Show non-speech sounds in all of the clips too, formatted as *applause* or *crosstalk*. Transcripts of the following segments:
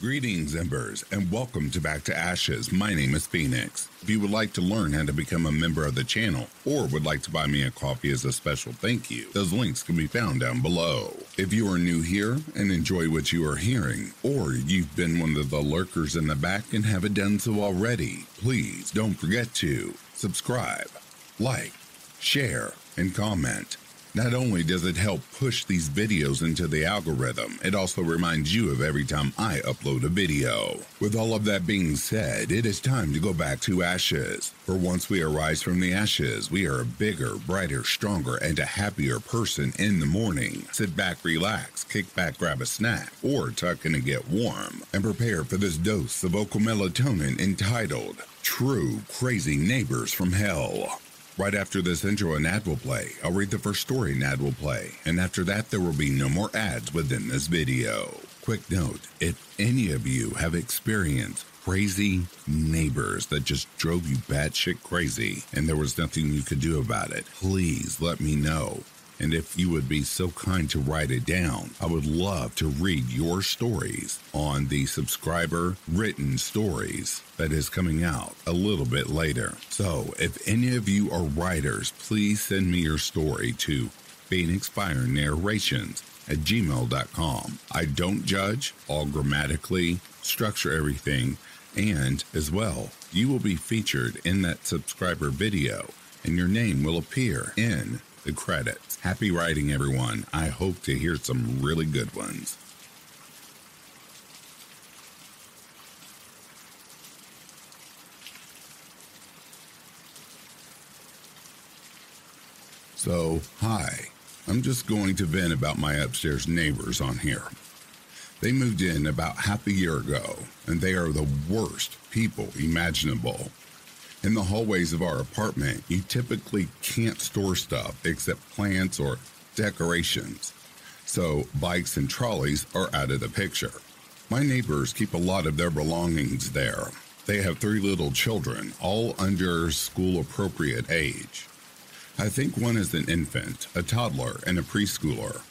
Greetings, Embers, and welcome to Back to Ashes. My name is Phoenix. If you would like to learn how to become a member of the channel or would like to buy me a coffee as a special thank you, those links can be found down below. If you are new here and enjoy what you are hearing, or you've been one of the lurkers in the back and haven't done so already, please don't forget to subscribe, like, share, and comment. Not only does it help push these videos into the algorithm, it also reminds you of every time I upload a video. With all of that being said, it is time to go back to ashes. For once we arise from the ashes, we are a bigger, brighter, stronger, and a happier person in the morning. Sit back, relax, kick back, grab a snack, or tuck in and get warm, and prepare for this dose of vocal melatonin entitled True Crazy Neighbors from Hell. Right after this intro, an ad will play. I'll read the first story an ad will play, and after that, there will be no more ads within this video. Quick note if any of you have experienced crazy neighbors that just drove you batshit crazy and there was nothing you could do about it, please let me know. And if you would be so kind to write it down, I would love to read your stories on the subscriber written stories that is coming out a little bit later. So if any of you are writers, please send me your story to Phoenix Fire Narrations at gmail.com. I don't judge, all grammatically, structure everything, and as well, you will be featured in that subscriber video and your name will appear in the credits. Happy writing, everyone. I hope to hear some really good ones. So, hi. I'm just going to vent about my upstairs neighbors on here. They moved in about half a year ago, and they are the worst people imaginable. In the hallways of our apartment, you typically can't store stuff except plants or decorations, so bikes and trolleys are out of the picture. My neighbors keep a lot of their belongings there. They have three little children, all under school appropriate age. I think one is an infant, a toddler, and a preschooler.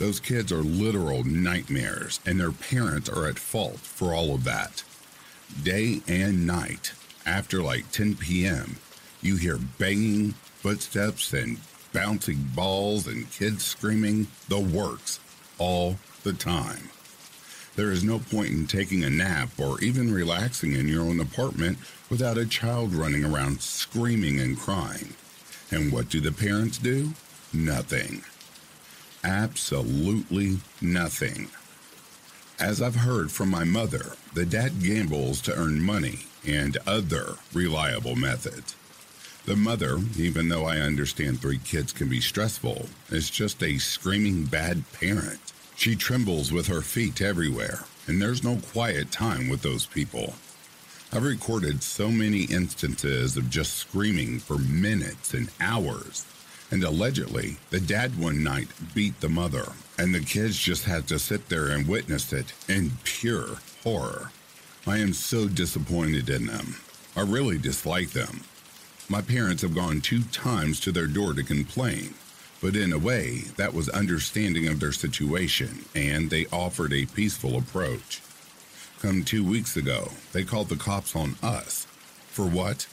Those kids are literal nightmares, and their parents are at fault for all of that. Day and night, after like 10 p.m., you hear banging, footsteps, and bouncing balls and kids screaming the works all the time. There is no point in taking a nap or even relaxing in your own apartment without a child running around screaming and crying. And what do the parents do? Nothing. Absolutely nothing. As I've heard from my mother, the dad gambles to earn money and other reliable methods. The mother, even though I understand three kids can be stressful, is just a screaming bad parent. She trembles with her feet everywhere, and there's no quiet time with those people. I've recorded so many instances of just screaming for minutes and hours. And allegedly, the dad one night beat the mother, and the kids just had to sit there and witness it in pure horror. I am so disappointed in them. I really dislike them. My parents have gone two times to their door to complain, but in a way, that was understanding of their situation, and they offered a peaceful approach. Come two weeks ago, they called the cops on us. For what?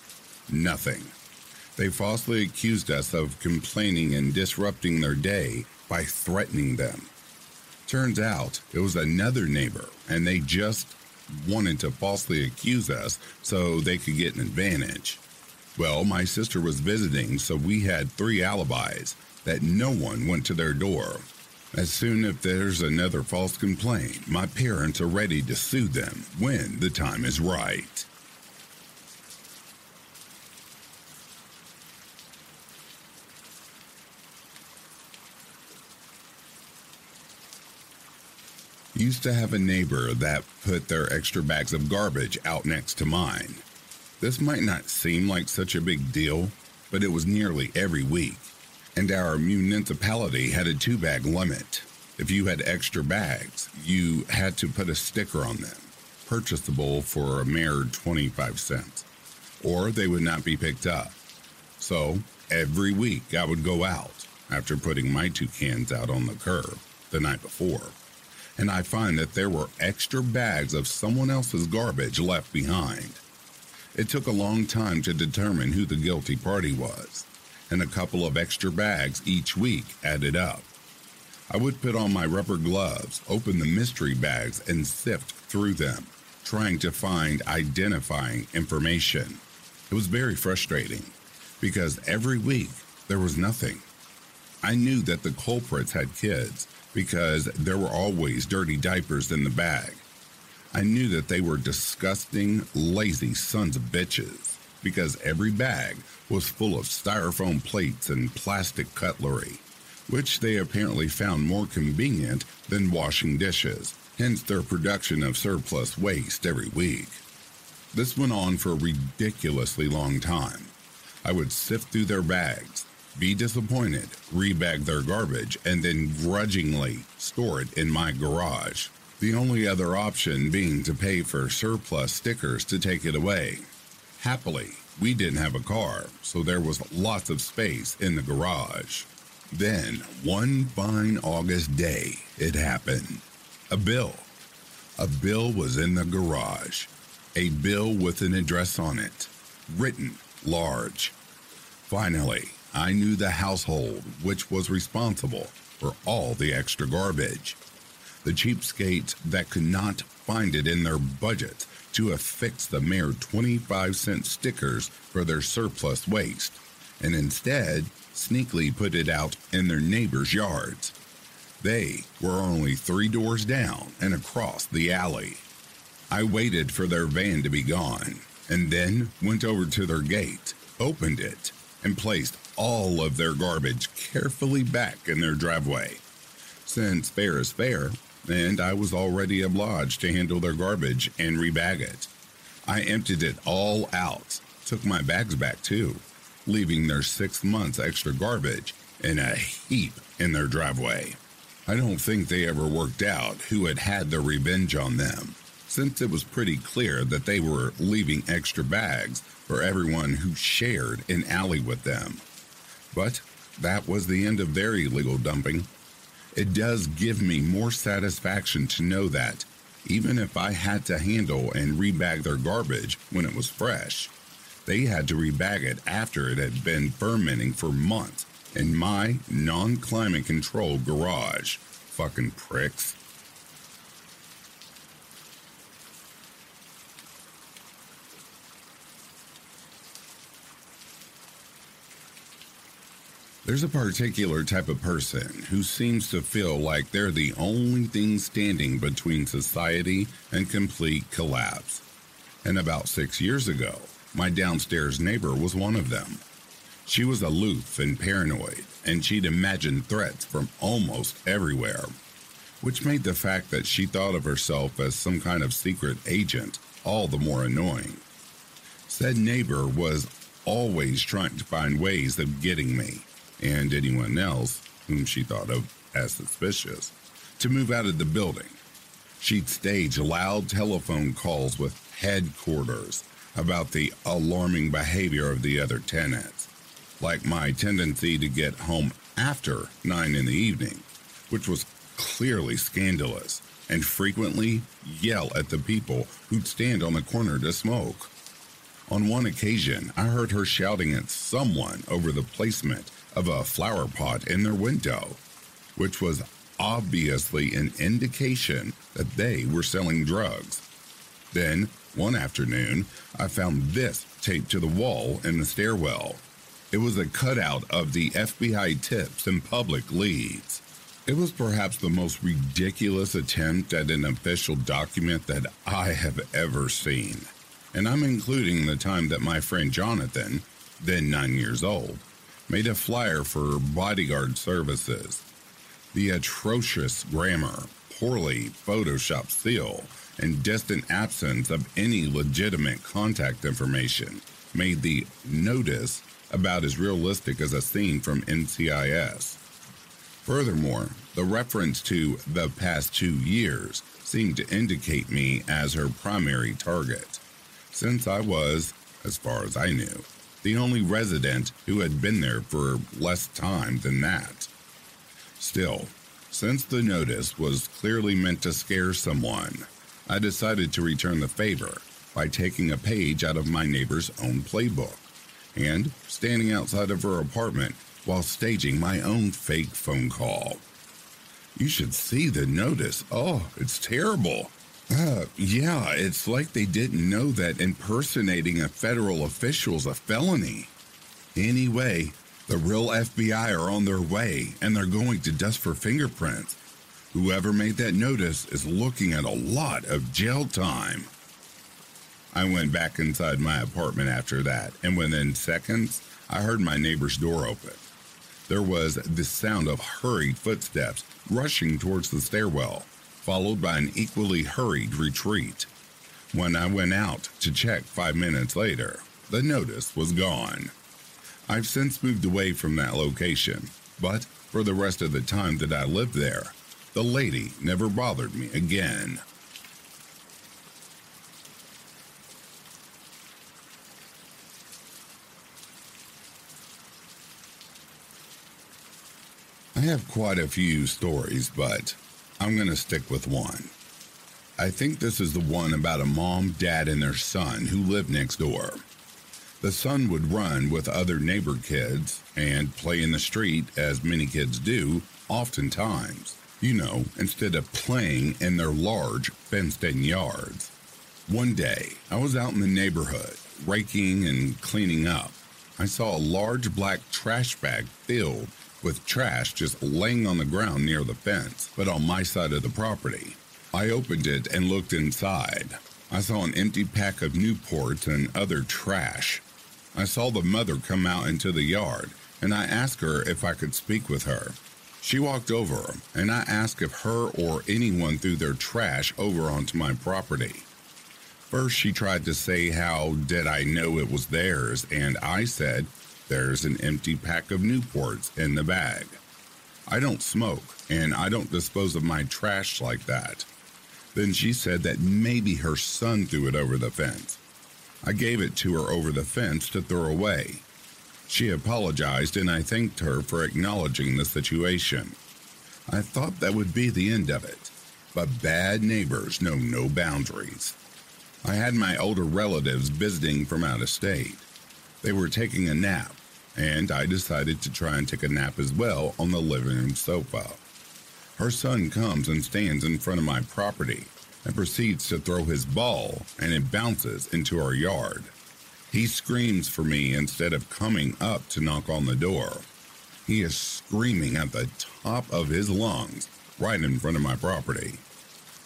Nothing. They falsely accused us of complaining and disrupting their day by threatening them. Turns out it was another neighbor, and they just wanted to falsely accuse us so they could get an advantage. Well, my sister was visiting, so we had three alibis that no one went to their door. As soon as there's another false complaint, my parents are ready to sue them when the time is right. Used to have a neighbor that put their extra bags of garbage out next to mine. This might not seem like such a big deal, but it was nearly every week. And our municipality had a two bag limit. If you had extra bags, you had to put a sticker on them, purchasable for a mere 25 cents, or they would not be picked up. So every week I would go out after putting my two cans out on the curb the night before and I find that there were extra bags of someone else's garbage left behind. It took a long time to determine who the guilty party was, and a couple of extra bags each week added up. I would put on my rubber gloves, open the mystery bags, and sift through them, trying to find identifying information. It was very frustrating because every week there was nothing. I knew that the culprits had kids because there were always dirty diapers in the bag. I knew that they were disgusting, lazy sons of bitches because every bag was full of styrofoam plates and plastic cutlery which they apparently found more convenient than washing dishes, hence their production of surplus waste every week. This went on for a ridiculously long time. I would sift through their bags, be disappointed, rebag their garbage, and then grudgingly store it in my garage. The only other option being to pay for surplus stickers to take it away. Happily, we didn't have a car, so there was lots of space in the garage. Then, one fine August day, it happened. A bill. A bill was in the garage. A bill with an address on it, written large. Finally, I knew the household which was responsible for all the extra garbage. The cheapskates that could not find it in their budgets to affix the mere 25 cent stickers for their surplus waste, and instead sneakily put it out in their neighbors' yards. They were only three doors down and across the alley. I waited for their van to be gone and then went over to their gate, opened it, and placed all of their garbage carefully back in their driveway. Since fair is fair, and I was already obliged to handle their garbage and rebag it, I emptied it all out, took my bags back too, leaving their six months extra garbage in a heap in their driveway. I don't think they ever worked out who had had their revenge on them, since it was pretty clear that they were leaving extra bags for everyone who shared an alley with them. But that was the end of their illegal dumping. It does give me more satisfaction to know that, even if I had to handle and rebag their garbage when it was fresh, they had to rebag it after it had been fermenting for months in my non climate controlled garage. Fucking pricks. There's a particular type of person who seems to feel like they're the only thing standing between society and complete collapse. And about six years ago, my downstairs neighbor was one of them. She was aloof and paranoid, and she'd imagined threats from almost everywhere, which made the fact that she thought of herself as some kind of secret agent all the more annoying. Said neighbor was always trying to find ways of getting me, and anyone else whom she thought of as suspicious, to move out of the building. She'd stage loud telephone calls with headquarters about the alarming behavior of the other tenants, like my tendency to get home after 9 in the evening, which was clearly scandalous, and frequently yell at the people who'd stand on the corner to smoke. On one occasion, I heard her shouting at someone over the placement of a flower pot in their window, which was obviously an indication that they were selling drugs. Then one afternoon, I found this taped to the wall in the stairwell. It was a cutout of the FBI tips and public leads. It was perhaps the most ridiculous attempt at an official document that I have ever seen. And I'm including the time that my friend Jonathan, then nine years old, made a flyer for bodyguard services. The atrocious grammar, poorly photoshopped seal, and distant absence of any legitimate contact information made the notice about as realistic as a scene from NCIS. Furthermore, the reference to the past two years seemed to indicate me as her primary target, since I was, as far as I knew, the only resident who had been there for less time than that. Still, Since the notice was clearly meant to scare someone, I decided to return the favor by taking a page out of my neighbor's own playbook and standing outside of her apartment while staging my own fake phone call. You should see the notice. Oh, it's terrible. Uh, yeah, it's like they didn't know that impersonating a federal official is a felony. Anyway, the real FBI are on their way and they're going to dust for fingerprints. Whoever made that notice is looking at a lot of jail time. I went back inside my apartment after that, and within seconds, I heard my neighbor's door open. There was the sound of hurried footsteps rushing towards the stairwell, followed by an equally hurried retreat. When I went out to check five minutes later, the notice was gone. I've since moved away from that location, but for the rest of the time that I lived there, the lady never bothered me again. I have quite a few stories, but I'm going to stick with one. I think this is the one about a mom, dad, and their son who lived next door. The son would run with other neighbor kids and play in the street, as many kids do, oftentimes, you know, instead of playing in their large, fenced in yards. One day, I was out in the neighborhood, raking and cleaning up. I saw a large black trash bag filled with trash just laying on the ground near the fence, but on my side of the property. I opened it and looked inside. I saw an empty pack of Newports and other trash. I saw the mother come out into the yard, and I asked her if I could speak with her. She walked over, and I asked if her or anyone threw their trash over onto my property. First, she tried to say how did I know it was theirs, and I said there's an empty pack of Newports in the bag. I don't smoke, and I don't dispose of my trash like that. Then she said that maybe her son threw it over the fence. I gave it to her over the fence to throw away. She apologized, and I thanked her for acknowledging the situation. I thought that would be the end of it, but bad neighbors know no boundaries. I had my older relatives visiting from out of state. They were taking a nap, and I decided to try and take a nap as well on the living room sofa. Her son comes and stands in front of my property and proceeds to throw his ball, and it bounces into our yard. He screams for me instead of coming up to knock on the door. He is screaming at the top of his lungs right in front of my property.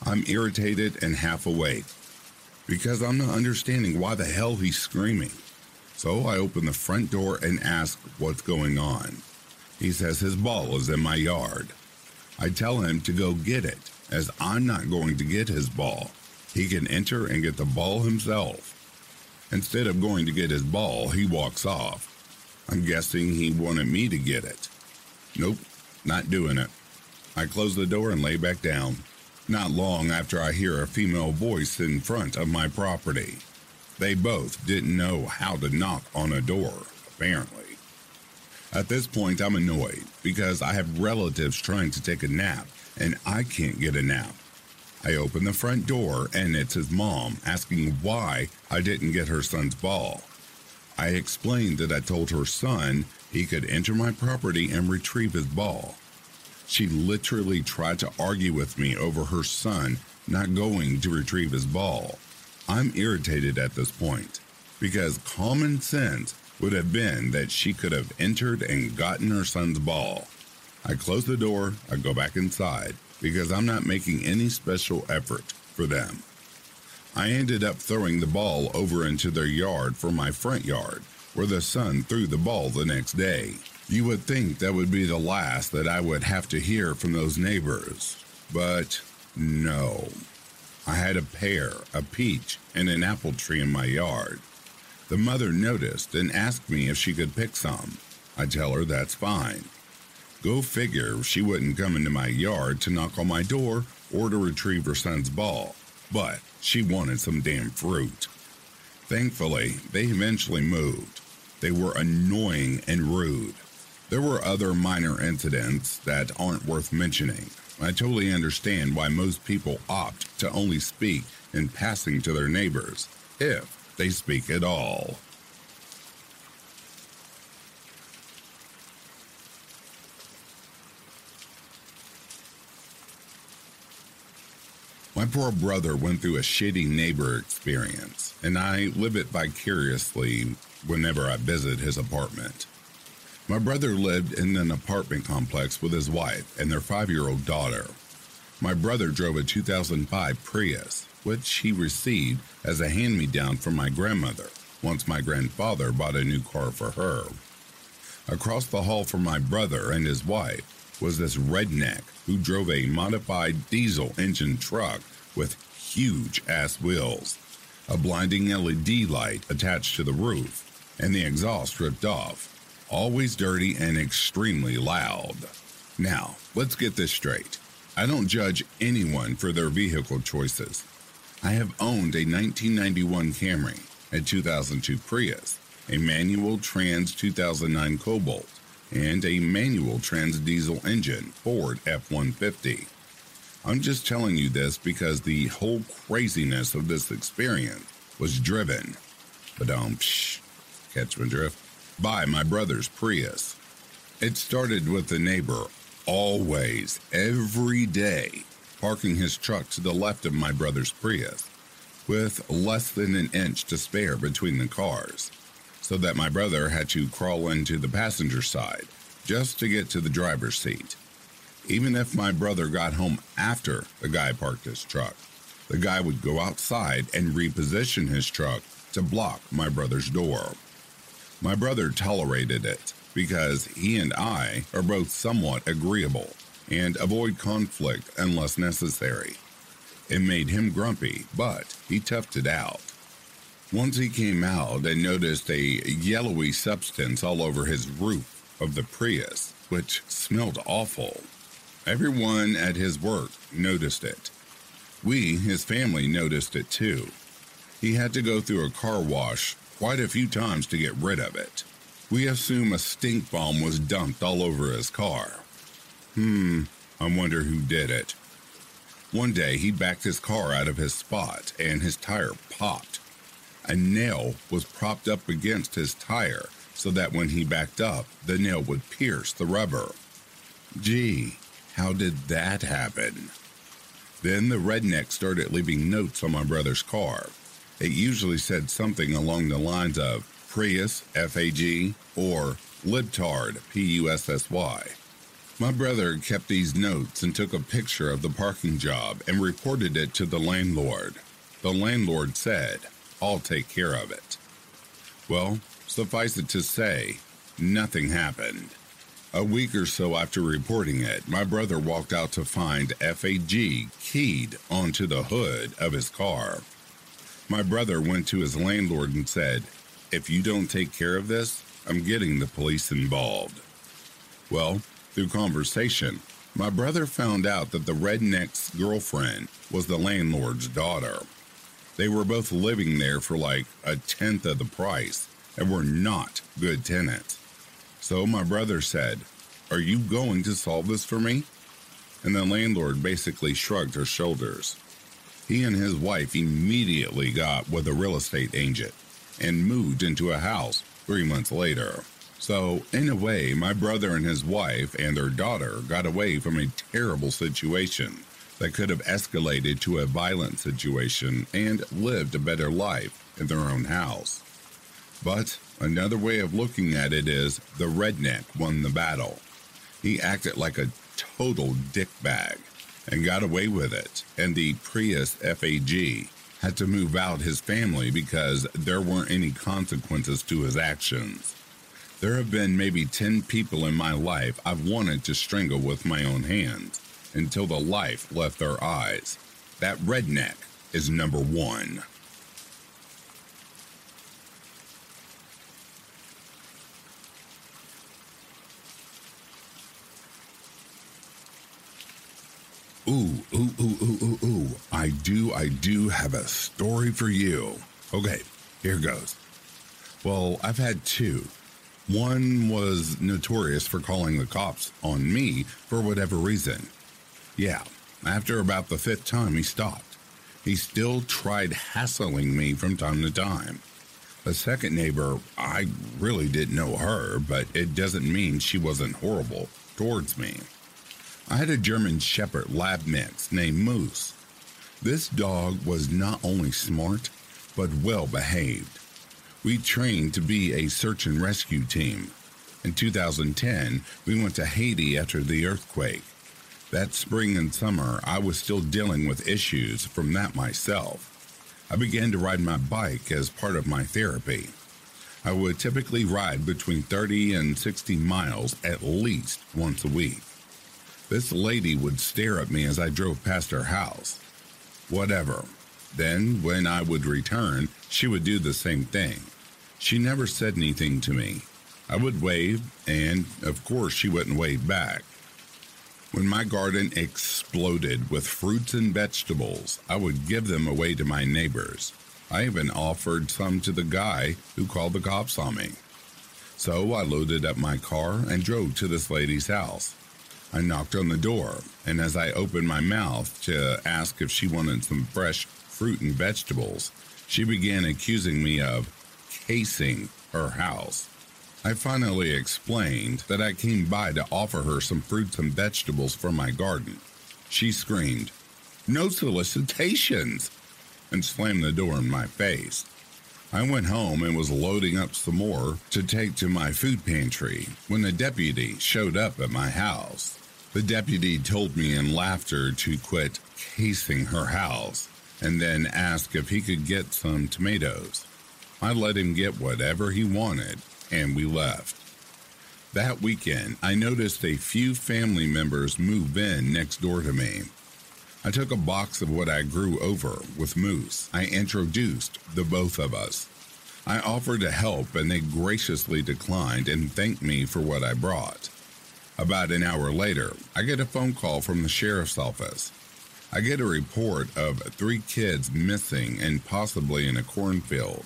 I'm irritated and half awake because I'm not understanding why the hell he's screaming. So I open the front door and ask what's going on. He says his ball is in my yard. I tell him to go get it, as I'm not going to get his ball. He can enter and get the ball himself. Instead of going to get his ball, he walks off. I'm guessing he wanted me to get it. Nope, not doing it. I close the door and lay back down. Not long after I hear a female voice in front of my property. They both didn't know how to knock on a door, apparently. At this point, I'm annoyed because I have relatives trying to take a nap and I can't get a nap. I open the front door and it's his mom asking why I didn't get her son's ball. I explained that I told her son he could enter my property and retrieve his ball. She literally tried to argue with me over her son not going to retrieve his ball. I'm irritated at this point because common sense would have been that she could have entered and gotten her son's ball. I close the door, I go back inside because I'm not making any special effort for them. I ended up throwing the ball over into their yard from my front yard, where the son threw the ball the next day. You would think that would be the last that I would have to hear from those neighbors, but no. I had a pear, a peach, and an apple tree in my yard. The mother noticed and asked me if she could pick some. I tell her that's fine. Go figure she wouldn't come into my yard to knock on my door or to retrieve her son's ball, but she wanted some damn fruit. Thankfully, they eventually moved. They were annoying and rude. There were other minor incidents that aren't worth mentioning. I totally understand why most people opt to only speak in passing to their neighbors, if they speak at all. My poor brother went through a shitty neighbor experience, and I live it vicariously whenever I visit his apartment. My brother lived in an apartment complex with his wife and their five year old daughter. My brother drove a 2005 Prius, which he received as a hand me down from my grandmother once my grandfather bought a new car for her. Across the hall from my brother and his wife was this redneck who drove a modified diesel engine truck with huge ass wheels, a blinding LED light attached to the roof, and the exhaust ripped off. Always dirty and extremely loud. Now, let's get this straight. I don't judge anyone for their vehicle choices. I have owned a 1991 Camry, a 2002 Prius, a manual trans 2009 Cobalt, and a manual trans diesel engine Ford F 150. I'm just telling you this because the whole craziness of this experience was driven, but um, psh, catch my drift, by my brother's Prius. It started with the neighbor always, every day, parking his truck to the left of my brother's Prius, with less than an inch to spare between the cars, so that my brother had to crawl into the passenger side just to get to the driver's seat. Even if my brother got home after the guy parked his truck, the guy would go outside and reposition his truck to block my brother's door. My brother tolerated it because he and I are both somewhat agreeable and avoid conflict unless necessary. It made him grumpy, but he toughed it out. Once he came out and noticed a yellowy substance all over his roof of the Prius, which smelled awful. Everyone at his work noticed it. We, his family, noticed it too. He had to go through a car wash quite a few times to get rid of it. We assume a stink bomb was dumped all over his car. Hmm, I wonder who did it. One day he backed his car out of his spot and his tire popped. A nail was propped up against his tire so that when he backed up, the nail would pierce the rubber. Gee, how did that happen? Then the redneck started leaving notes on my brother's car. It usually said something along the lines of Prius, FAG, or Libtard, PUSSY. My brother kept these notes and took a picture of the parking job and reported it to the landlord. The landlord said, I'll take care of it. Well, suffice it to say, nothing happened. A week or so after reporting it, my brother walked out to find FAG keyed onto the hood of his car. My brother went to his landlord and said, If you don't take care of this, I'm getting the police involved. Well, through conversation, my brother found out that the redneck's girlfriend was the landlord's daughter. They were both living there for like a tenth of the price and were not good tenants. So my brother said, Are you going to solve this for me? And the landlord basically shrugged her shoulders. He and his wife immediately got with a real estate agent and moved into a house three months later. So, in a way, my brother and his wife and their daughter got away from a terrible situation that could have escalated to a violent situation and lived a better life in their own house. But another way of looking at it is the redneck won the battle. He acted like a total dickbag and got away with it, and the Prius FAG had to move out his family because there weren't any consequences to his actions. There have been maybe 10 people in my life I've wanted to strangle with my own hands until the life left their eyes. That redneck is number one. Ooh, ooh, ooh, ooh, ooh, ooh. I do, I do have a story for you. Okay, here goes. Well, I've had two. One was notorious for calling the cops on me for whatever reason. Yeah, after about the fifth time, he stopped. He still tried hassling me from time to time. The second neighbor, I really didn't know her, but it doesn't mean she wasn't horrible towards me. I had a German Shepherd lab mix named Moose. This dog was not only smart, but well behaved. We trained to be a search and rescue team. In 2010, we went to Haiti after the earthquake. That spring and summer, I was still dealing with issues from that myself. I began to ride my bike as part of my therapy. I would typically ride between 30 and 60 miles at least once a week. This lady would stare at me as I drove past her house. Whatever. Then, when I would return, she would do the same thing. She never said anything to me. I would wave, and of course, she wouldn't wave back. When my garden exploded with fruits and vegetables, I would give them away to my neighbors. I even offered some to the guy who called the cops on me. So I loaded up my car and drove to this lady's house. I knocked on the door, and as I opened my mouth to ask if she wanted some fresh fruit and vegetables, she began accusing me of casing her house. I finally explained that I came by to offer her some fruits and vegetables from my garden. She screamed, No solicitations! and slammed the door in my face. I went home and was loading up some more to take to my food pantry when a deputy showed up at my house. The deputy told me in laughter to quit casing her house and then asked if he could get some tomatoes. I let him get whatever he wanted and we left. That weekend, I noticed a few family members move in next door to me. I took a box of what I grew over with Moose. I introduced the both of us. I offered to help, and they graciously declined and thanked me for what I brought. About an hour later, I get a phone call from the sheriff's office. I get a report of three kids missing and possibly in a cornfield.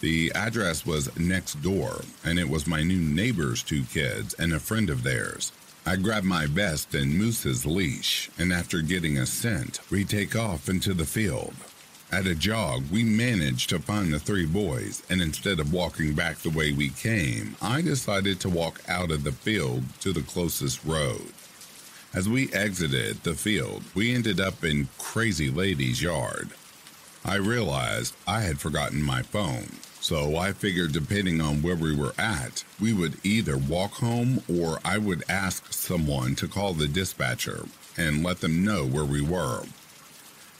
The address was next door, and it was my new neighbor's two kids and a friend of theirs. I grab my vest and Moose's leash, and after getting a scent, we take off into the field. At a jog, we managed to find the three boys, and instead of walking back the way we came, I decided to walk out of the field to the closest road. As we exited the field, we ended up in Crazy Lady's yard. I realized I had forgotten my phone, so I figured depending on where we were at, we would either walk home or I would ask someone to call the dispatcher and let them know where we were.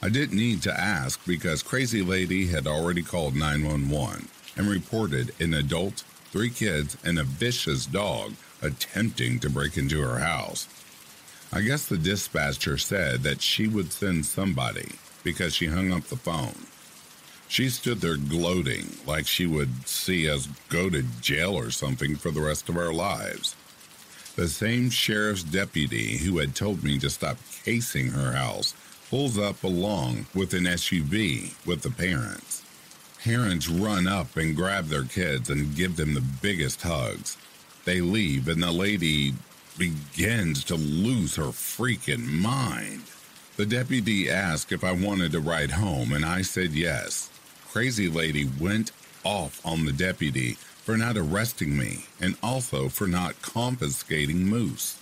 I didn't need to ask because Crazy Lady had already called 911 and reported an adult, three kids, and a vicious dog attempting to break into her house. I guess the dispatcher said that she would send somebody because she hung up the phone. She stood there gloating like she would see us go to jail or something for the rest of our lives. The same sheriff's deputy who had told me to stop casing her house pulls up along with an SUV with the parents. Parents run up and grab their kids and give them the biggest hugs. They leave, and the lady begins to lose her freaking mind. The deputy asked if I wanted to ride home, and I said yes crazy lady went off on the deputy for not arresting me and also for not confiscating Moose.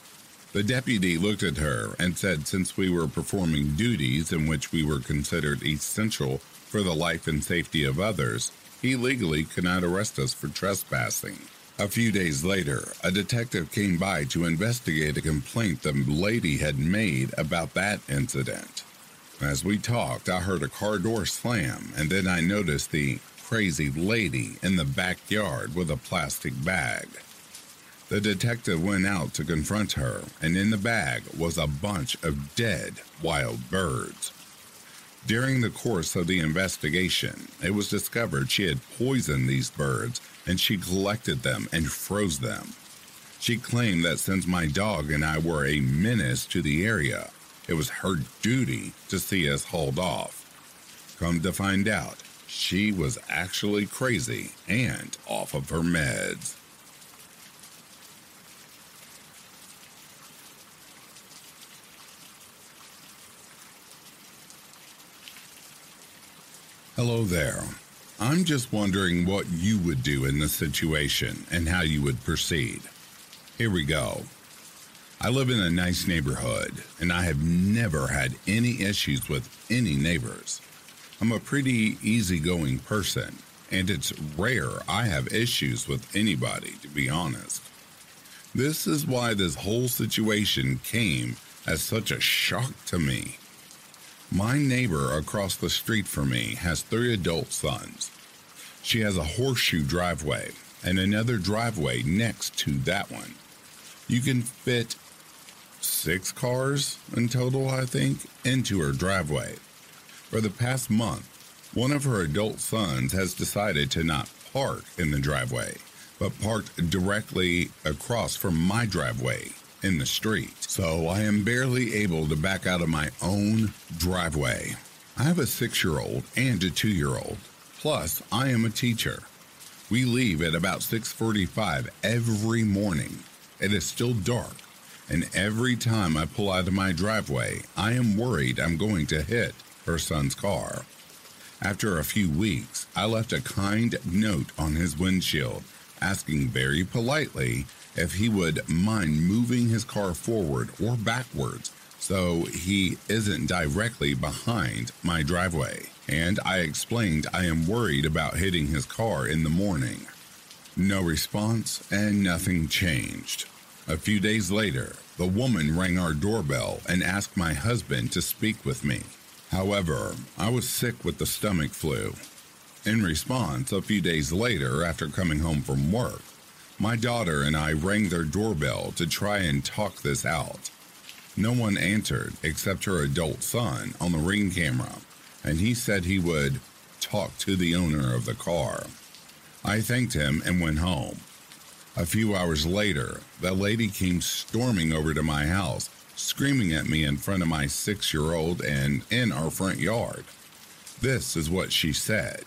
The deputy looked at her and said since we were performing duties in which we were considered essential for the life and safety of others, he legally could not arrest us for trespassing. A few days later, a detective came by to investigate a complaint the lady had made about that incident. As we talked, I heard a car door slam, and then I noticed the crazy lady in the backyard with a plastic bag. The detective went out to confront her, and in the bag was a bunch of dead wild birds. During the course of the investigation, it was discovered she had poisoned these birds and she collected them and froze them. She claimed that since my dog and I were a menace to the area, it was her duty to see us hauled off. Come to find out, she was actually crazy and off of her meds. Hello there. I'm just wondering what you would do in this situation and how you would proceed. Here we go. I live in a nice neighborhood and I have never had any issues with any neighbors. I'm a pretty easygoing person and it's rare I have issues with anybody, to be honest. This is why this whole situation came as such a shock to me. My neighbor across the street from me has three adult sons. She has a horseshoe driveway and another driveway next to that one. You can fit six cars in total, I think, into her driveway. For the past month, one of her adult sons has decided to not park in the driveway, but parked directly across from my driveway in the street. So I am barely able to back out of my own driveway. I have a six year old and a two year old. Plus, I am a teacher. We leave at about 6:45 every morning. It is still dark, and every time I pull out of my driveway, I am worried I'm going to hit her son's car. After a few weeks, I left a kind note on his windshield, asking very politely if he would mind moving his car forward or backwards so he isn't directly behind my driveway. And I explained I am worried about hitting his car in the morning. No response, and nothing changed. A few days later, the woman rang our doorbell and asked my husband to speak with me. However, I was sick with the stomach flu. In response, a few days later, after coming home from work, my daughter and I rang their doorbell to try and talk this out. No one answered except her adult son on the ring camera, and he said he would talk to the owner of the car. I thanked him and went home. A few hours later, the lady came storming over to my house screaming at me in front of my six year old and in our front yard. This is what she said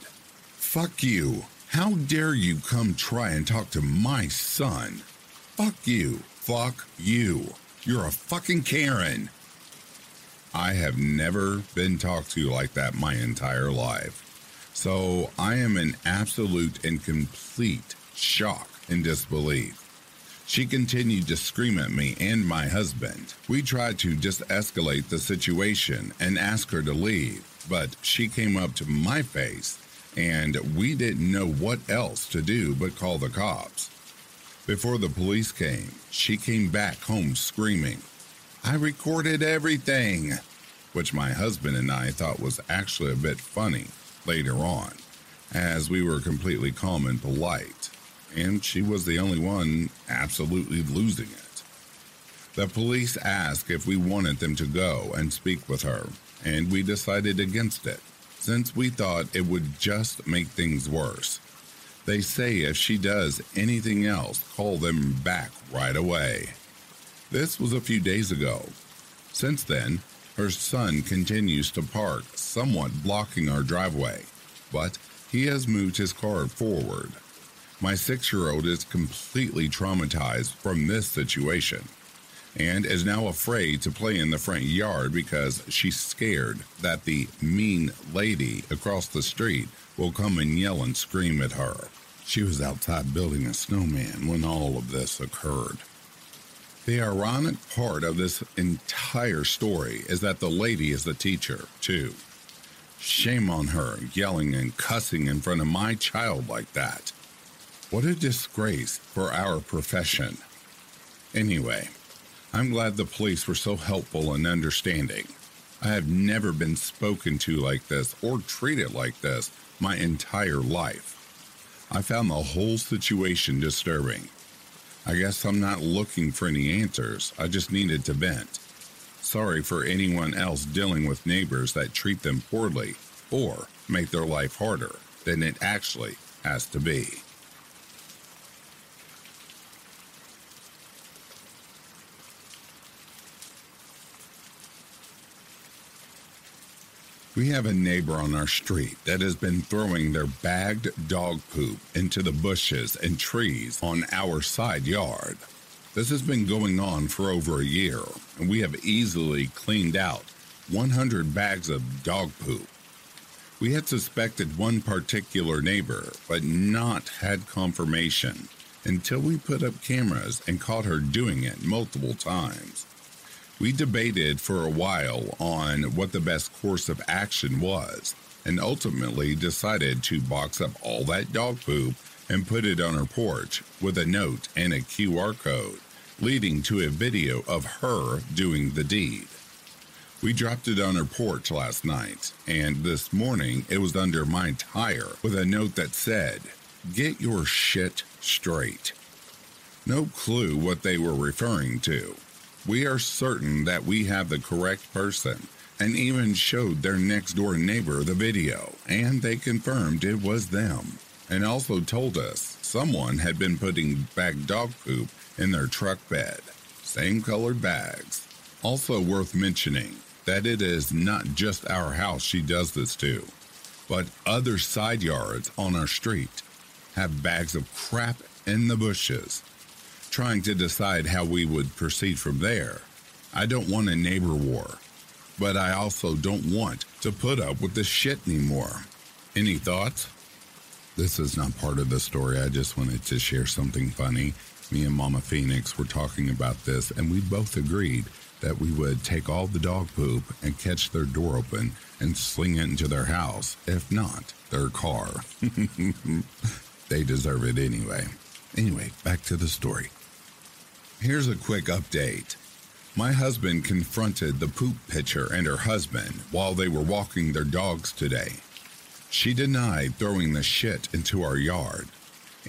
Fuck you. How dare you come try and talk to my son? Fuck you. Fuck you. You're a fucking Karen. I have never been talked to like that my entire life. So I am in absolute and complete shock and disbelief. She continued to scream at me and my husband. We tried to just escalate the situation and ask her to leave, but she came up to my face and we didn't know what else to do but call the cops. Before the police came, she came back home screaming, I recorded everything, which my husband and I thought was actually a bit funny later on, as we were completely calm and polite and she was the only one absolutely losing it. The police asked if we wanted them to go and speak with her, and we decided against it, since we thought it would just make things worse. They say if she does anything else, call them back right away. This was a few days ago. Since then, her son continues to park, somewhat blocking our driveway, but he has moved his car forward my six year old is completely traumatized from this situation and is now afraid to play in the front yard because she's scared that the mean lady across the street will come and yell and scream at her. She was outside building a snowman when all of this occurred. The ironic part of this entire story is that the lady is the teacher, too. Shame on her yelling and cussing in front of my child like that. What a disgrace for our profession. Anyway, I'm glad the police were so helpful and understanding. I have never been spoken to like this or treated like this my entire life. I found the whole situation disturbing. I guess I'm not looking for any answers, I just needed to vent. Sorry for anyone else dealing with neighbors that treat them poorly or make their life harder than it actually has to be. We have a neighbor on our street that has been throwing their bagged dog poop into the bushes and trees on our side yard. This has been going on for over a year, and we have easily cleaned out 100 bags of dog poop. We had suspected one particular neighbor, but not had confirmation until we put up cameras and caught her doing it multiple times. We debated for a while on what the best course of action was and ultimately decided to box up all that dog poop and put it on her porch with a note and a QR code leading to a video of her doing the deed. We dropped it on her porch last night, and this morning it was under my tire with a note that said, Get your shit straight. No clue what they were referring to. We are certain that we have the correct person and even showed their next door neighbor the video, and they confirmed it was them, and also told us someone had been putting back dog poop in their truck bed. Same colored bags. Also worth mentioning, that it is not just our house she does this to, but other side yards on our street have bags of crap in the bushes. Trying to decide how we would proceed from there. I don't want a neighbor war, but I also don't want to put up with this shit anymore. Any thoughts? This is not part of the story. I just wanted to share something funny. Me and Mama Phoenix were talking about this, and we both agreed that we would take all the dog poop and catch their door open and sling it into their house, if not their car. *laughs* they deserve it anyway. Anyway, back to the story. Here's a quick update. My husband confronted the poop pitcher and her husband while they were walking their dogs today. She denied throwing the shit into our yard,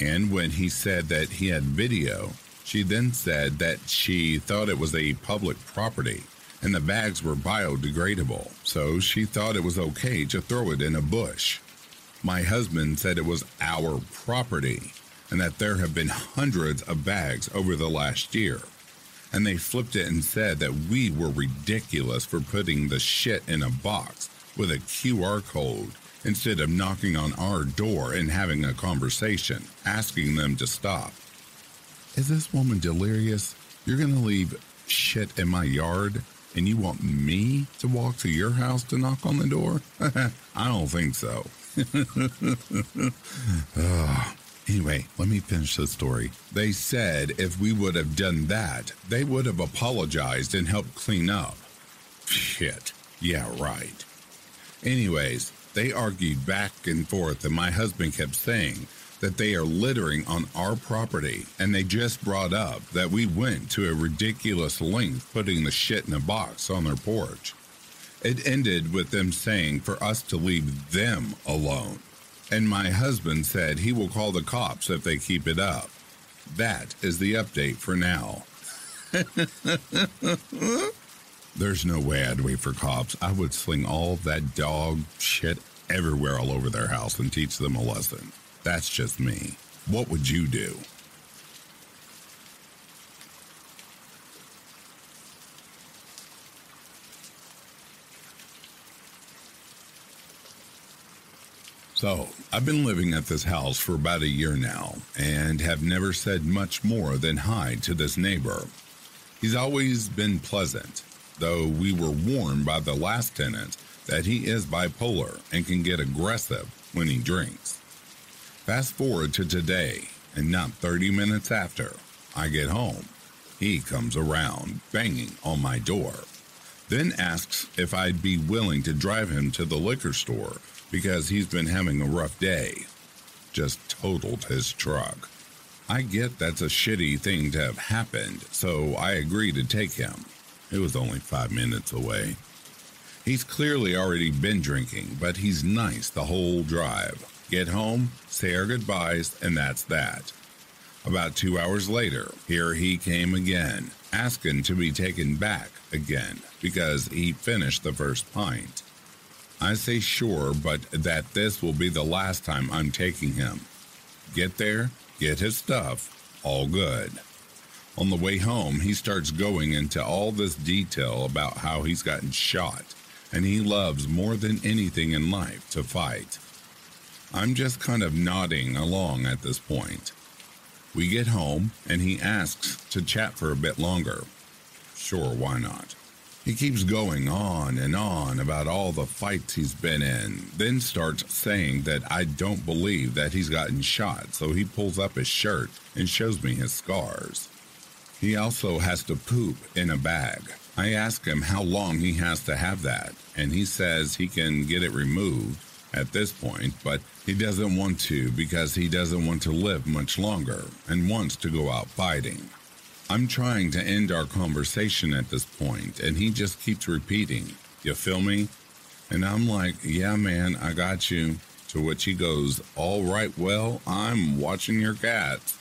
and when he said that he had video, she then said that she thought it was a public property and the bags were biodegradable, so she thought it was okay to throw it in a bush. My husband said it was our property and that there have been hundreds of bags over the last year. And they flipped it and said that we were ridiculous for putting the shit in a box with a QR code instead of knocking on our door and having a conversation, asking them to stop. Is this woman delirious? You're going to leave shit in my yard and you want me to walk to your house to knock on the door? *laughs* I don't think so. uh, *laughs* anyway, let me finish the story. They said if we would have done that, they would have apologized and helped clean up. Shit. Yeah, right. Anyways, they argued back and forth, and my husband kept saying that they are littering on our property, and they just brought up that we went to a ridiculous length putting the shit in a box on their porch. It ended with them saying for us to leave them alone. And my husband said he will call the cops if they keep it up. That is the update for now. *laughs* There's no way I'd wait for cops. I would sling all that dog shit everywhere all over their house and teach them a lesson. That's just me. What would you do? So, I've been living at this house for about a year now and have never said much more than hi to this neighbor. He's always been pleasant, though we were warned by the last tenant that he is bipolar and can get aggressive when he drinks. Fast forward to today, and not 30 minutes after I get home, he comes around banging on my door, then asks if I'd be willing to drive him to the liquor store because he's been having a rough day. Just totaled his truck. I get that's a shitty thing to have happened, so I agree to take him. It was only five minutes away. He's clearly already been drinking, but he's nice the whole drive. Get home, say our goodbyes, and that's that. About two hours later, here he came again, asking to be taken back again because he finished the first pint. I say sure, but that this will be the last time I'm taking him. Get there, get his stuff, all good. On the way home, he starts going into all this detail about how he's gotten shot, and he loves more than anything in life to fight. I'm just kind of nodding along at this point. We get home, and he asks to chat for a bit longer. Sure, why not? He keeps going on and on about all the fights he's been in, then starts saying that I don't believe that he's gotten shot, so he pulls up his shirt and shows me his scars. He also has to poop in a bag. I ask him how long he has to have that, and he says he can get it removed at this point, but he doesn't want to because he doesn't want to live much longer and wants to go out fighting. I'm trying to end our conversation at this point, and he just keeps repeating, You feel me? And I'm like, Yeah, man, I got you. To which he goes, All right, well, I'm watching your cats.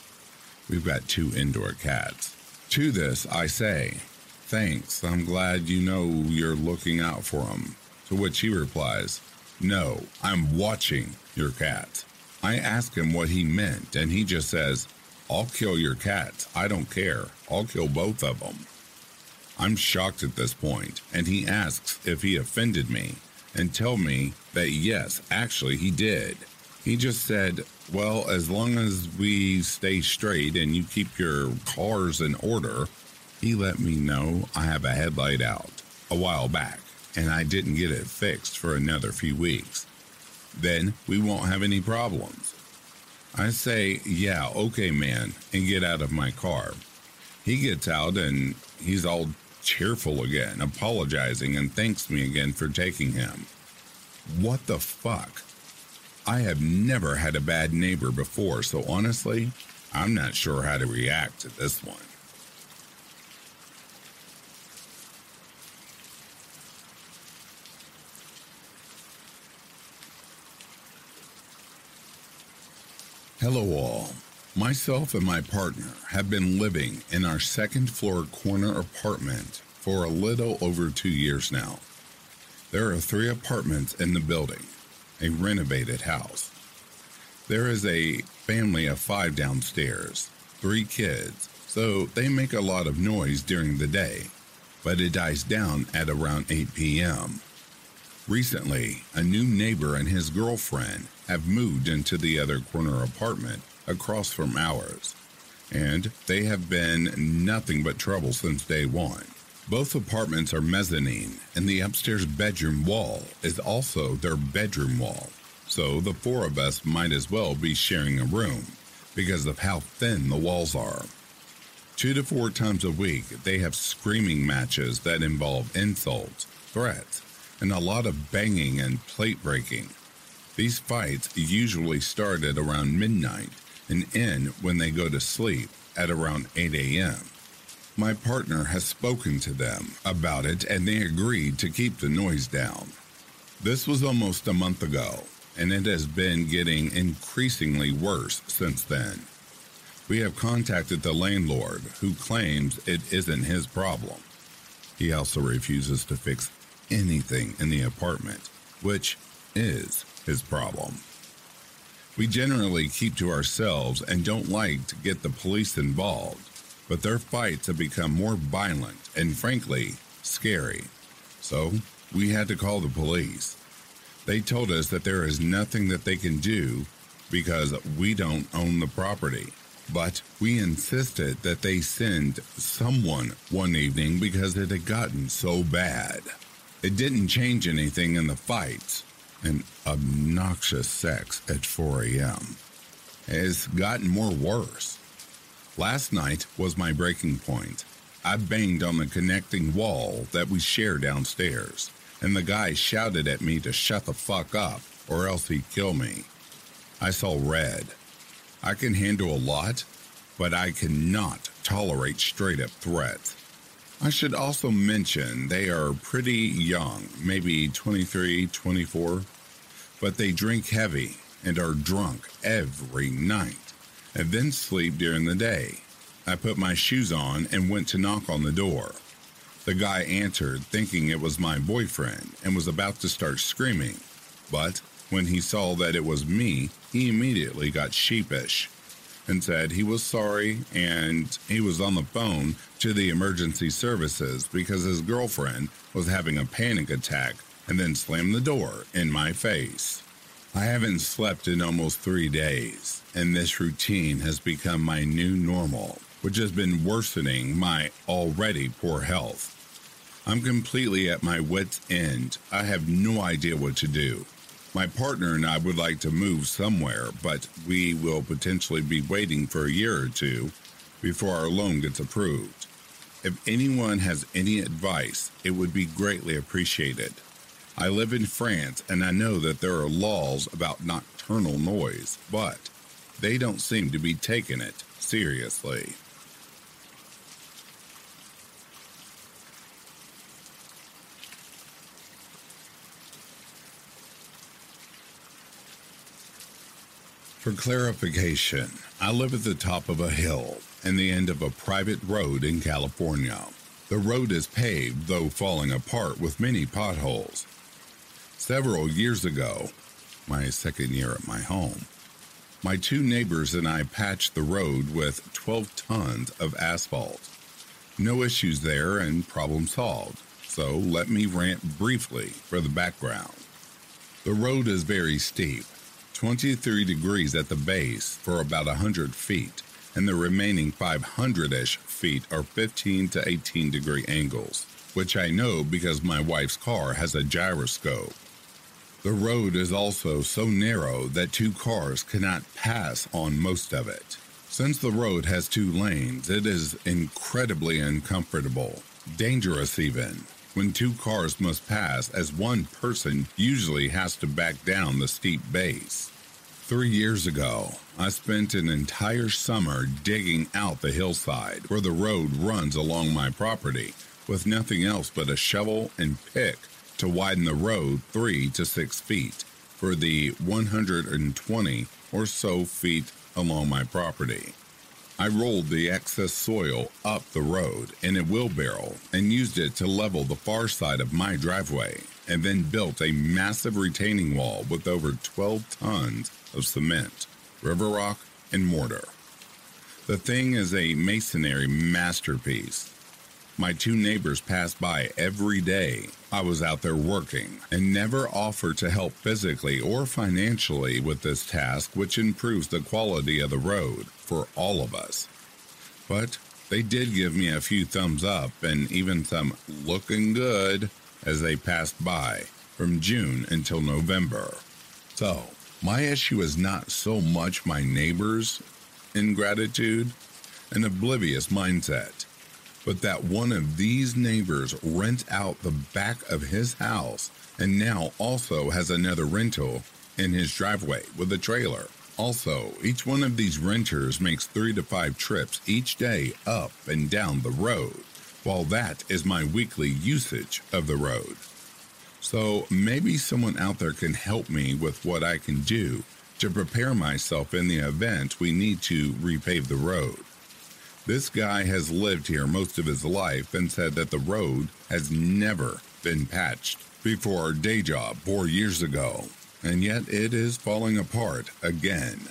We've got two indoor cats. To this, I say, Thanks, I'm glad you know you're looking out for them. To which he replies, No, I'm watching your cats. I ask him what he meant, and he just says, I'll kill your cats. I don't care. I'll kill both of them. I'm shocked at this point, and he asks if he offended me and tell me that yes, actually he did. He just said, Well, as long as we stay straight and you keep your cars in order, he let me know I have a headlight out a while back and I didn't get it fixed for another few weeks. Then we won't have any problems. I say, yeah, okay, man, and get out of my car. He gets out and he's all cheerful again, apologizing and thanks me again for taking him. What the fuck? I have never had a bad neighbor before, so honestly, I'm not sure how to react to this one. Hello, all. Myself and my partner have been living in our second floor corner apartment for a little over two years now. There are three apartments in the building, a renovated house. There is a family of five downstairs, three kids, so they make a lot of noise during the day, but it dies down at around 8 p.m. Recently, a new neighbor and his girlfriend have moved into the other corner apartment across from ours, and they have been nothing but trouble since day one. Both apartments are mezzanine, and the upstairs bedroom wall is also their bedroom wall, so the four of us might as well be sharing a room because of how thin the walls are. Two to four times a week, they have screaming matches that involve insults, threats, and a lot of banging and plate breaking. These fights usually start at around midnight and end when they go to sleep at around 8 a.m. My partner has spoken to them about it and they agreed to keep the noise down. This was almost a month ago, and it has been getting increasingly worse since then. We have contacted the landlord, who claims it isn't his problem. He also refuses to fix anything in the apartment, which is his problem. We generally keep to ourselves and don't like to get the police involved, but their fights have become more violent and, frankly, scary. So we had to call the police. They told us that there is nothing that they can do because we don't own the property. But we insisted that they send someone one evening because it had gotten so bad. It didn't change anything in the fights. An obnoxious sex at 4 a.m. has gotten more worse. Last night was my breaking point. I banged on the connecting wall that we share downstairs, and the guy shouted at me to shut the fuck up or else he'd kill me. I saw red. I can handle a lot, but I cannot tolerate straight up threats. I should also mention they are pretty young, maybe 23, 24, but they drink heavy and are drunk every night and then sleep during the day. I put my shoes on and went to knock on the door. The guy answered, thinking it was my boyfriend, and was about to start screaming. But when he saw that it was me, he immediately got sheepish and said he was sorry and he was on the phone to the emergency services because his girlfriend was having a panic attack and then slammed the door in my face. I haven't slept in almost three days, and this routine has become my new normal, which has been worsening my already poor health. I'm completely at my wits' end. I have no idea what to do. My partner and I would like to move somewhere, but we will potentially be waiting for a year or two before our loan gets approved. If anyone has any advice, it would be greatly appreciated. I live in France and I know that there are laws about nocturnal noise, but they don't seem to be taking it seriously. For clarification, I live at the top of a hill and the end of a private road in California. The road is paved, though falling apart with many potholes. Several years ago, my second year at my home, my two neighbors and I patched the road with 12 tons of asphalt. No issues there and problem solved. So let me rant briefly for the background. The road is very steep, 23 degrees at the base for about 100 feet, and the remaining 500 ish feet are 15 to 18 degree angles, which I know because my wife's car has a gyroscope. The road is also so narrow that two cars cannot pass on most of it. Since the road has two lanes, it is incredibly uncomfortable, dangerous even when two cars must pass, as one person usually has to back down the steep base. Three years ago, I spent an entire summer digging out the hillside where the road runs along my property with nothing else but a shovel and pick to widen the road three to six feet for the 120 or so feet along my property. I rolled the excess soil up the road in a wheelbarrow and used it to level the far side of my driveway, and then built a massive retaining wall with over 12 tons of cement, river rock, and mortar. The thing is a masonry masterpiece. My two neighbors passed by every day I was out there working and never offered to help physically or financially with this task, which improves the quality of the road for all of us. But they did give me a few thumbs up and even some looking good as they passed by from June until November. So, my issue is not so much my neighbors' ingratitude, an oblivious mindset, but that one of these neighbors rent out the back of his house and now also has another rental in his driveway with a trailer. Also, each one of these renters makes three to five trips each day up and down the road, while that is my weekly usage of the road. So maybe someone out there can help me with what I can do to prepare myself in the event we need to repave the road. This guy has lived here most of his life and said that the road has never been patched before our day job four years ago, and yet it is falling apart again.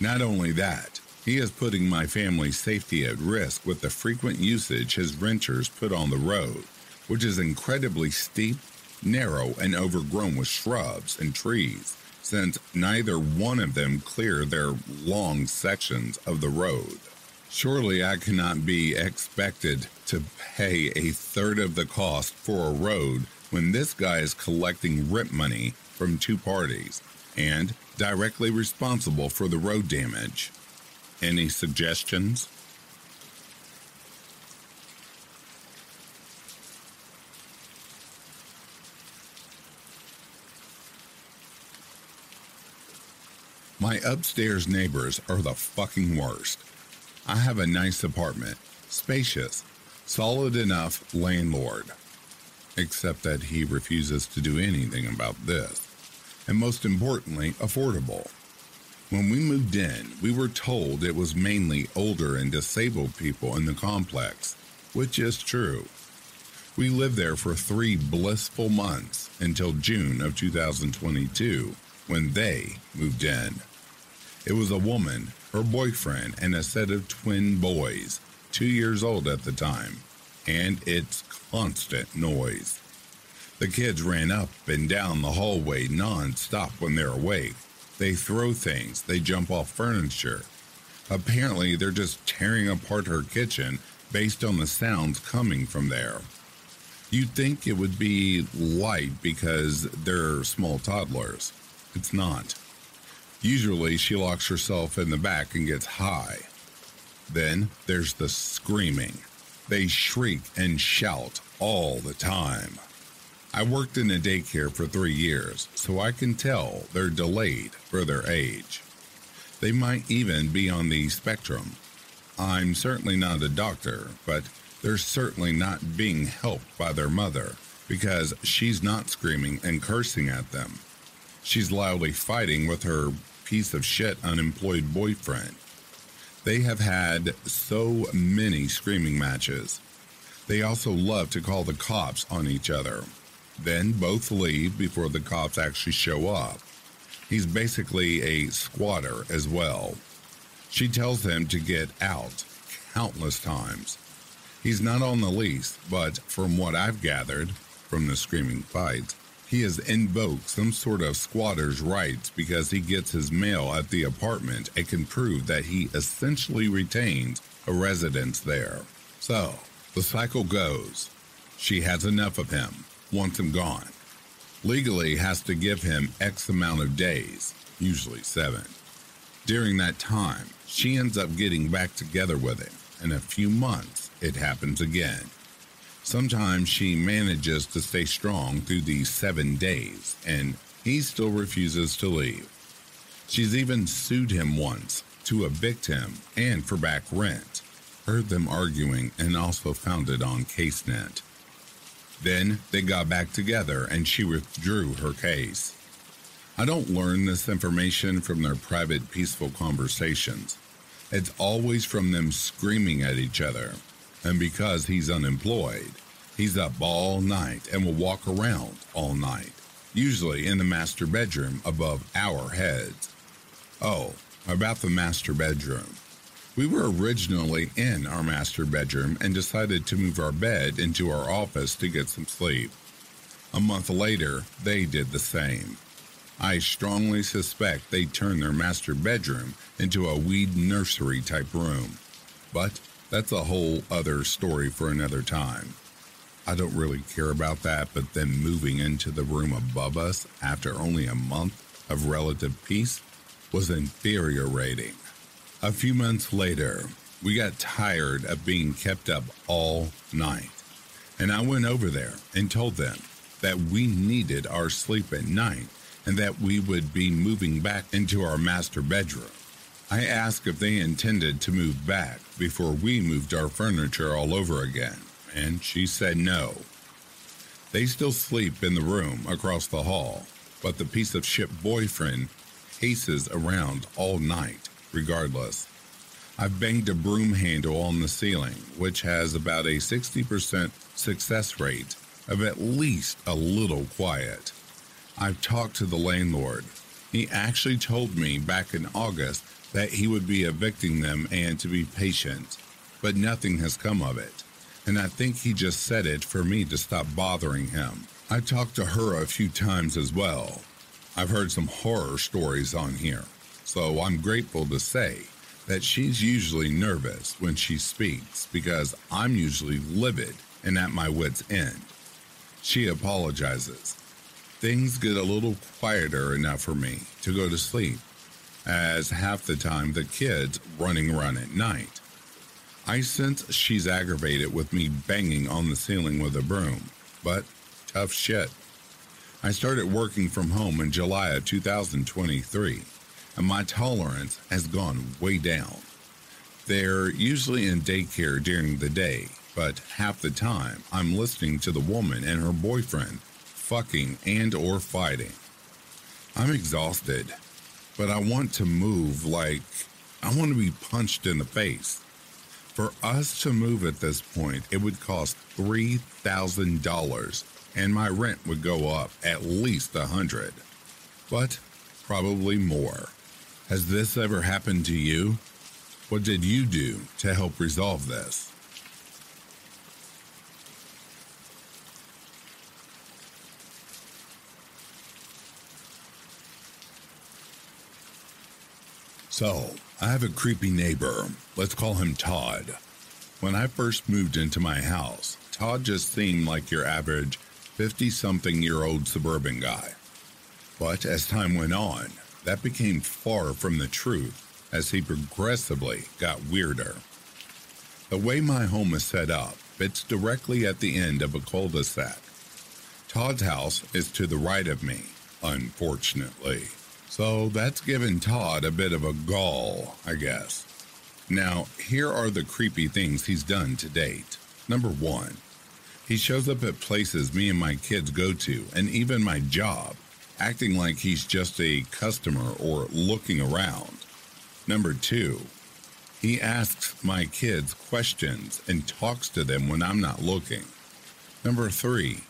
Not only that, he is putting my family's safety at risk with the frequent usage his renters put on the road, which is incredibly steep, narrow, and overgrown with shrubs and trees, since neither one of them clear their long sections of the road. Surely I cannot be expected to pay a third of the cost for a road when this guy is collecting rent money from two parties and directly responsible for the road damage. Any suggestions? My upstairs neighbors are the fucking worst. I have a nice apartment, spacious, solid enough landlord. Except that he refuses to do anything about this. And most importantly, affordable. When we moved in, we were told it was mainly older and disabled people in the complex, which is true. We lived there for three blissful months until June of 2022 when they moved in. It was a woman, her boyfriend, and a set of twin boys, two years old at the time, and its constant noise. The kids ran up and down the hallway non-stop when they're awake. They throw things, they jump off furniture. Apparently, they're just tearing apart her kitchen based on the sounds coming from there. You'd think it would be light because they're small toddlers. It's not. Usually, she locks herself in the back and gets high. Then there's the screaming. They shriek and shout all the time. I worked in a daycare for three years, so I can tell they're delayed for their age. They might even be on the spectrum. I'm certainly not a doctor, but they're certainly not being helped by their mother because she's not screaming and cursing at them. She's loudly fighting with her piece of shit unemployed boyfriend. They have had so many screaming matches. They also love to call the cops on each other. Then both leave before the cops actually show up. He's basically a squatter as well. She tells him to get out countless times. He's not on the lease, but from what I've gathered from the screaming fights, he has invoked some sort of squatter's rights because he gets his mail at the apartment and can prove that he essentially retains a residence there. So, the cycle goes. She has enough of him, wants him gone. Legally has to give him X amount of days, usually seven. During that time, she ends up getting back together with him. In a few months, it happens again. Sometimes she manages to stay strong through these seven days, and he still refuses to leave. She's even sued him once to evict him and for back rent. Heard them arguing and also found it on CaseNet. Then they got back together and she withdrew her case. I don't learn this information from their private, peaceful conversations. It's always from them screaming at each other and because he's unemployed, he's up all night and will walk around all night, usually in the master bedroom above our heads. Oh, about the master bedroom. We were originally in our master bedroom and decided to move our bed into our office to get some sleep. A month later, they did the same. I strongly suspect they turned their master bedroom into a weed nursery type room. But that's a whole other story for another time. I don't really care about that, but then moving into the room above us after only a month of relative peace was infuriating. A few months later, we got tired of being kept up all night, and I went over there and told them that we needed our sleep at night and that we would be moving back into our master bedroom. I asked if they intended to move back before we moved our furniture all over again, and she said no. They still sleep in the room across the hall, but the piece of shit boyfriend paces around all night, regardless. I've banged a broom handle on the ceiling, which has about a 60% success rate of at least a little quiet. I've talked to the landlord. He actually told me back in August that he would be evicting them and to be patient, but nothing has come of it. And I think he just said it for me to stop bothering him. I talked to her a few times as well. I've heard some horror stories on here, so I'm grateful to say that she's usually nervous when she speaks because I'm usually livid and at my wits' end. She apologizes. Things get a little quieter enough for me to go to sleep as half the time the kids running around at night. I sense she's aggravated with me banging on the ceiling with a broom, but tough shit. I started working from home in July of 2023, and my tolerance has gone way down. They're usually in daycare during the day, but half the time I'm listening to the woman and her boyfriend fucking and or fighting. I'm exhausted but I want to move like I want to be punched in the face. For us to move at this point, it would cost $3,000 and my rent would go up at least a hundred, but probably more. Has this ever happened to you? What did you do to help resolve this? So, I have a creepy neighbor. Let's call him Todd. When I first moved into my house, Todd just seemed like your average 50 something year old suburban guy. But as time went on, that became far from the truth as he progressively got weirder. The way my home is set up, it's directly at the end of a cul de sac. Todd's house is to the right of me, unfortunately. So that's given Todd a bit of a gall, I guess. Now, here are the creepy things he's done to date. Number one, he shows up at places me and my kids go to, and even my job, acting like he's just a customer or looking around. Number two, he asks my kids questions and talks to them when I'm not looking. Number three,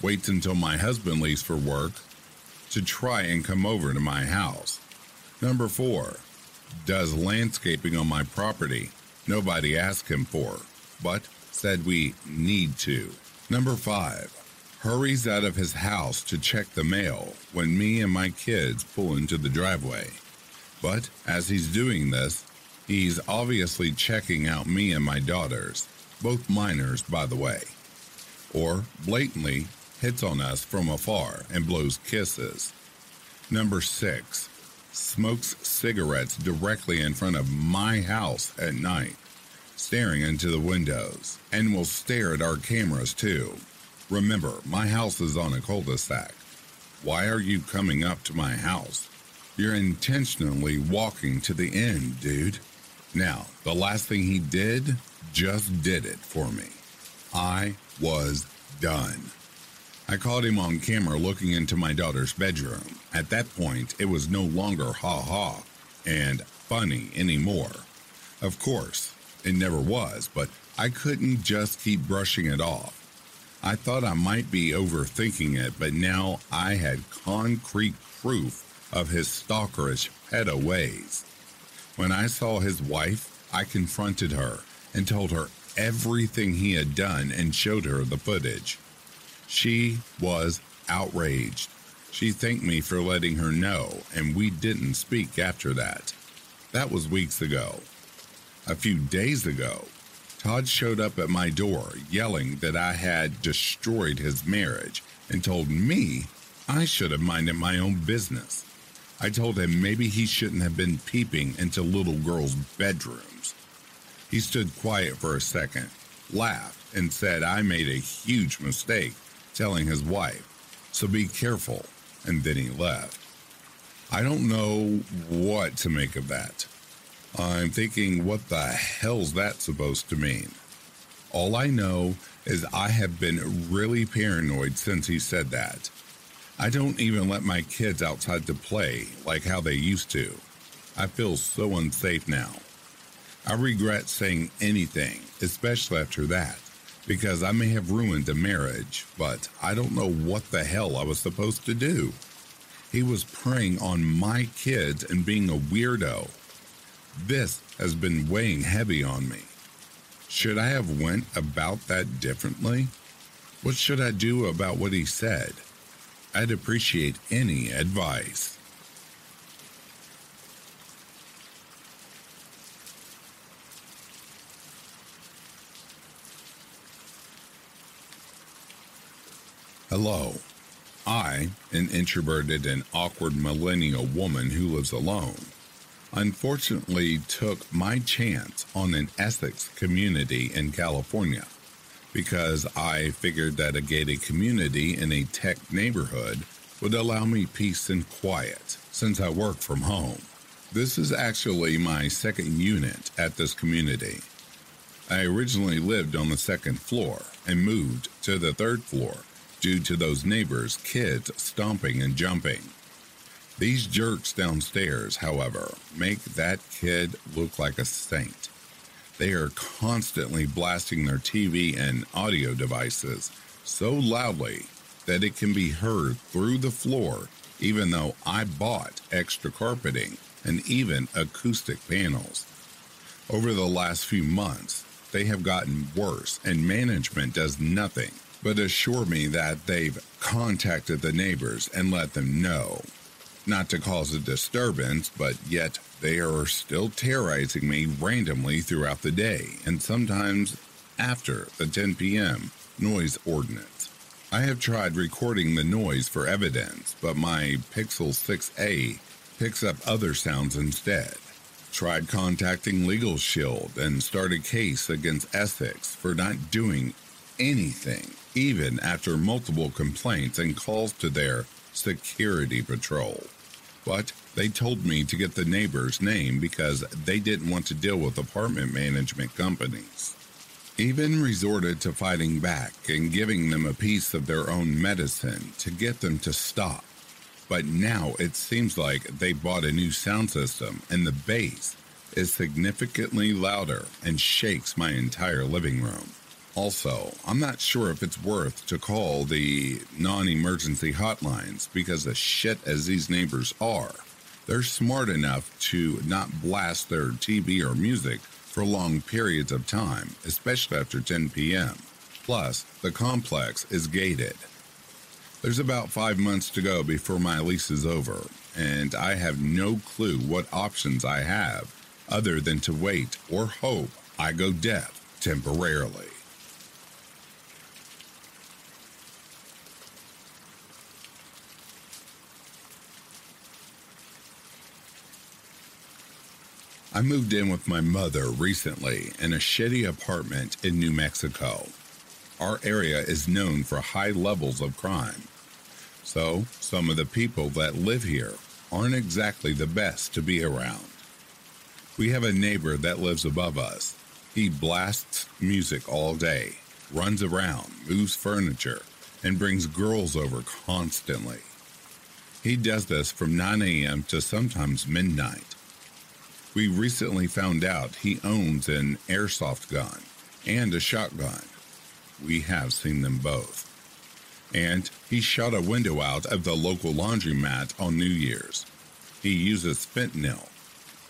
waits until my husband leaves for work to try and come over to my house. Number four, does landscaping on my property nobody asked him for, but said we need to. Number five, hurries out of his house to check the mail when me and my kids pull into the driveway. But as he's doing this, he's obviously checking out me and my daughters, both minors, by the way. Or blatantly hits on us from afar and blows kisses. Number six, smokes cigarettes directly in front of my house at night, staring into the windows, and will stare at our cameras too. Remember, my house is on a cul de sac. Why are you coming up to my house? You're intentionally walking to the end, dude. Now, the last thing he did just did it for me. I was done. I caught him on camera looking into my daughter's bedroom. At that point, it was no longer ha ha and funny anymore. Of course, it never was, but I couldn't just keep brushing it off. I thought I might be overthinking it, but now I had concrete proof of his stalkerish pedo ways. When I saw his wife, I confronted her and told her everything he had done and showed her the footage. She was outraged. She thanked me for letting her know, and we didn't speak after that. That was weeks ago. A few days ago, Todd showed up at my door yelling that I had destroyed his marriage and told me I should have minded my own business. I told him maybe he shouldn't have been peeping into little girls' bedrooms. He stood quiet for a second, laughed, and said I made a huge mistake telling his wife, so be careful, and then he left. I don't know what to make of that. I'm thinking, what the hell's that supposed to mean? All I know is I have been really paranoid since he said that. I don't even let my kids outside to play like how they used to. I feel so unsafe now. I regret saying anything, especially after that because I may have ruined a marriage, but I don't know what the hell I was supposed to do. He was preying on my kids and being a weirdo. This has been weighing heavy on me. Should I have went about that differently? What should I do about what he said? I'd appreciate any advice. Hello. I, an introverted and awkward millennial woman who lives alone, unfortunately took my chance on an Essex community in California because I figured that a gated community in a tech neighborhood would allow me peace and quiet since I work from home. This is actually my second unit at this community. I originally lived on the second floor and moved to the third floor due to those neighbors' kids stomping and jumping. These jerks downstairs, however, make that kid look like a saint. They are constantly blasting their TV and audio devices so loudly that it can be heard through the floor, even though I bought extra carpeting and even acoustic panels. Over the last few months, they have gotten worse, and management does nothing but assure me that they've contacted the neighbors and let them know. Not to cause a disturbance, but yet they are still terrorizing me randomly throughout the day and sometimes after the 10 p.m. noise ordinance. I have tried recording the noise for evidence, but my Pixel 6a picks up other sounds instead. Tried contacting Legal Shield and started a case against Essex for not doing anything, even after multiple complaints and calls to their security patrol. But they told me to get the neighbor's name because they didn't want to deal with apartment management companies. Even resorted to fighting back and giving them a piece of their own medicine to get them to stop. But now it seems like they bought a new sound system and the bass is significantly louder and shakes my entire living room. Also, I'm not sure if it's worth to call the non emergency hotlines because, as shit as these neighbors are, they're smart enough to not blast their TV or music for long periods of time, especially after 10 p.m. Plus, the complex is gated. There's about five months to go before my lease is over, and I have no clue what options I have other than to wait or hope I go deaf temporarily. I moved in with my mother recently in a shitty apartment in New Mexico. Our area is known for high levels of crime. So, some of the people that live here aren't exactly the best to be around. We have a neighbor that lives above us. He blasts music all day, runs around, moves furniture, and brings girls over constantly. He does this from 9 a.m. to sometimes midnight. We recently found out he owns an airsoft gun and a shotgun. We have seen them both. And he shot a window out of the local laundromat on New Year's. He uses fentanyl,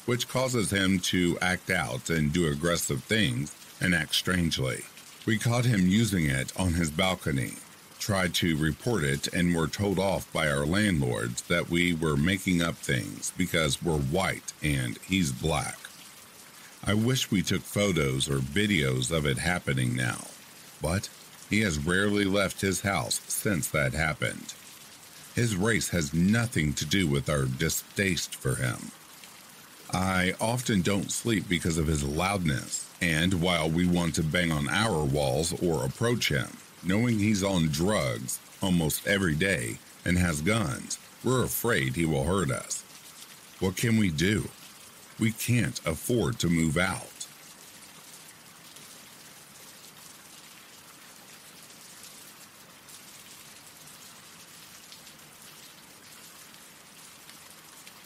which causes him to act out and do aggressive things and act strangely. We caught him using it on his balcony tried to report it and were told off by our landlords that we were making up things because we're white and he's black. I wish we took photos or videos of it happening now, but he has rarely left his house since that happened. His race has nothing to do with our distaste for him. I often don't sleep because of his loudness, and while we want to bang on our walls or approach him, knowing he's on drugs almost every day and has guns, we're afraid he will hurt us. What can we do? We can't afford to move out.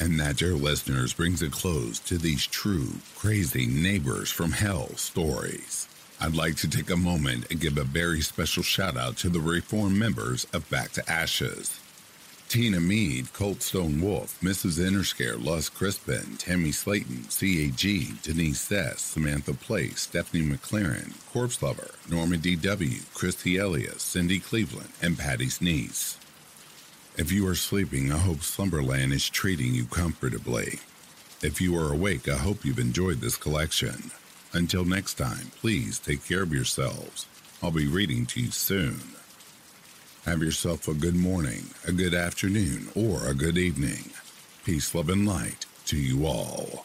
And that, dear listeners, brings a close to these true, crazy neighbors from hell stories. I'd like to take a moment and give a very special shout out to the reform members of Back to Ashes. Tina Mead, Colt Stone Wolf, Mrs. Interscare, Luz Crispin, Tammy Slayton, CAG, Denise Sess, Samantha Place, Stephanie McLaren, Corpse Lover, Norma D.W., Christy Elias, Cindy Cleveland, and Patty's niece. If you are sleeping, I hope Slumberland is treating you comfortably. If you are awake, I hope you've enjoyed this collection. Until next time, please take care of yourselves. I'll be reading to you soon. Have yourself a good morning, a good afternoon, or a good evening. Peace, love, and light to you all.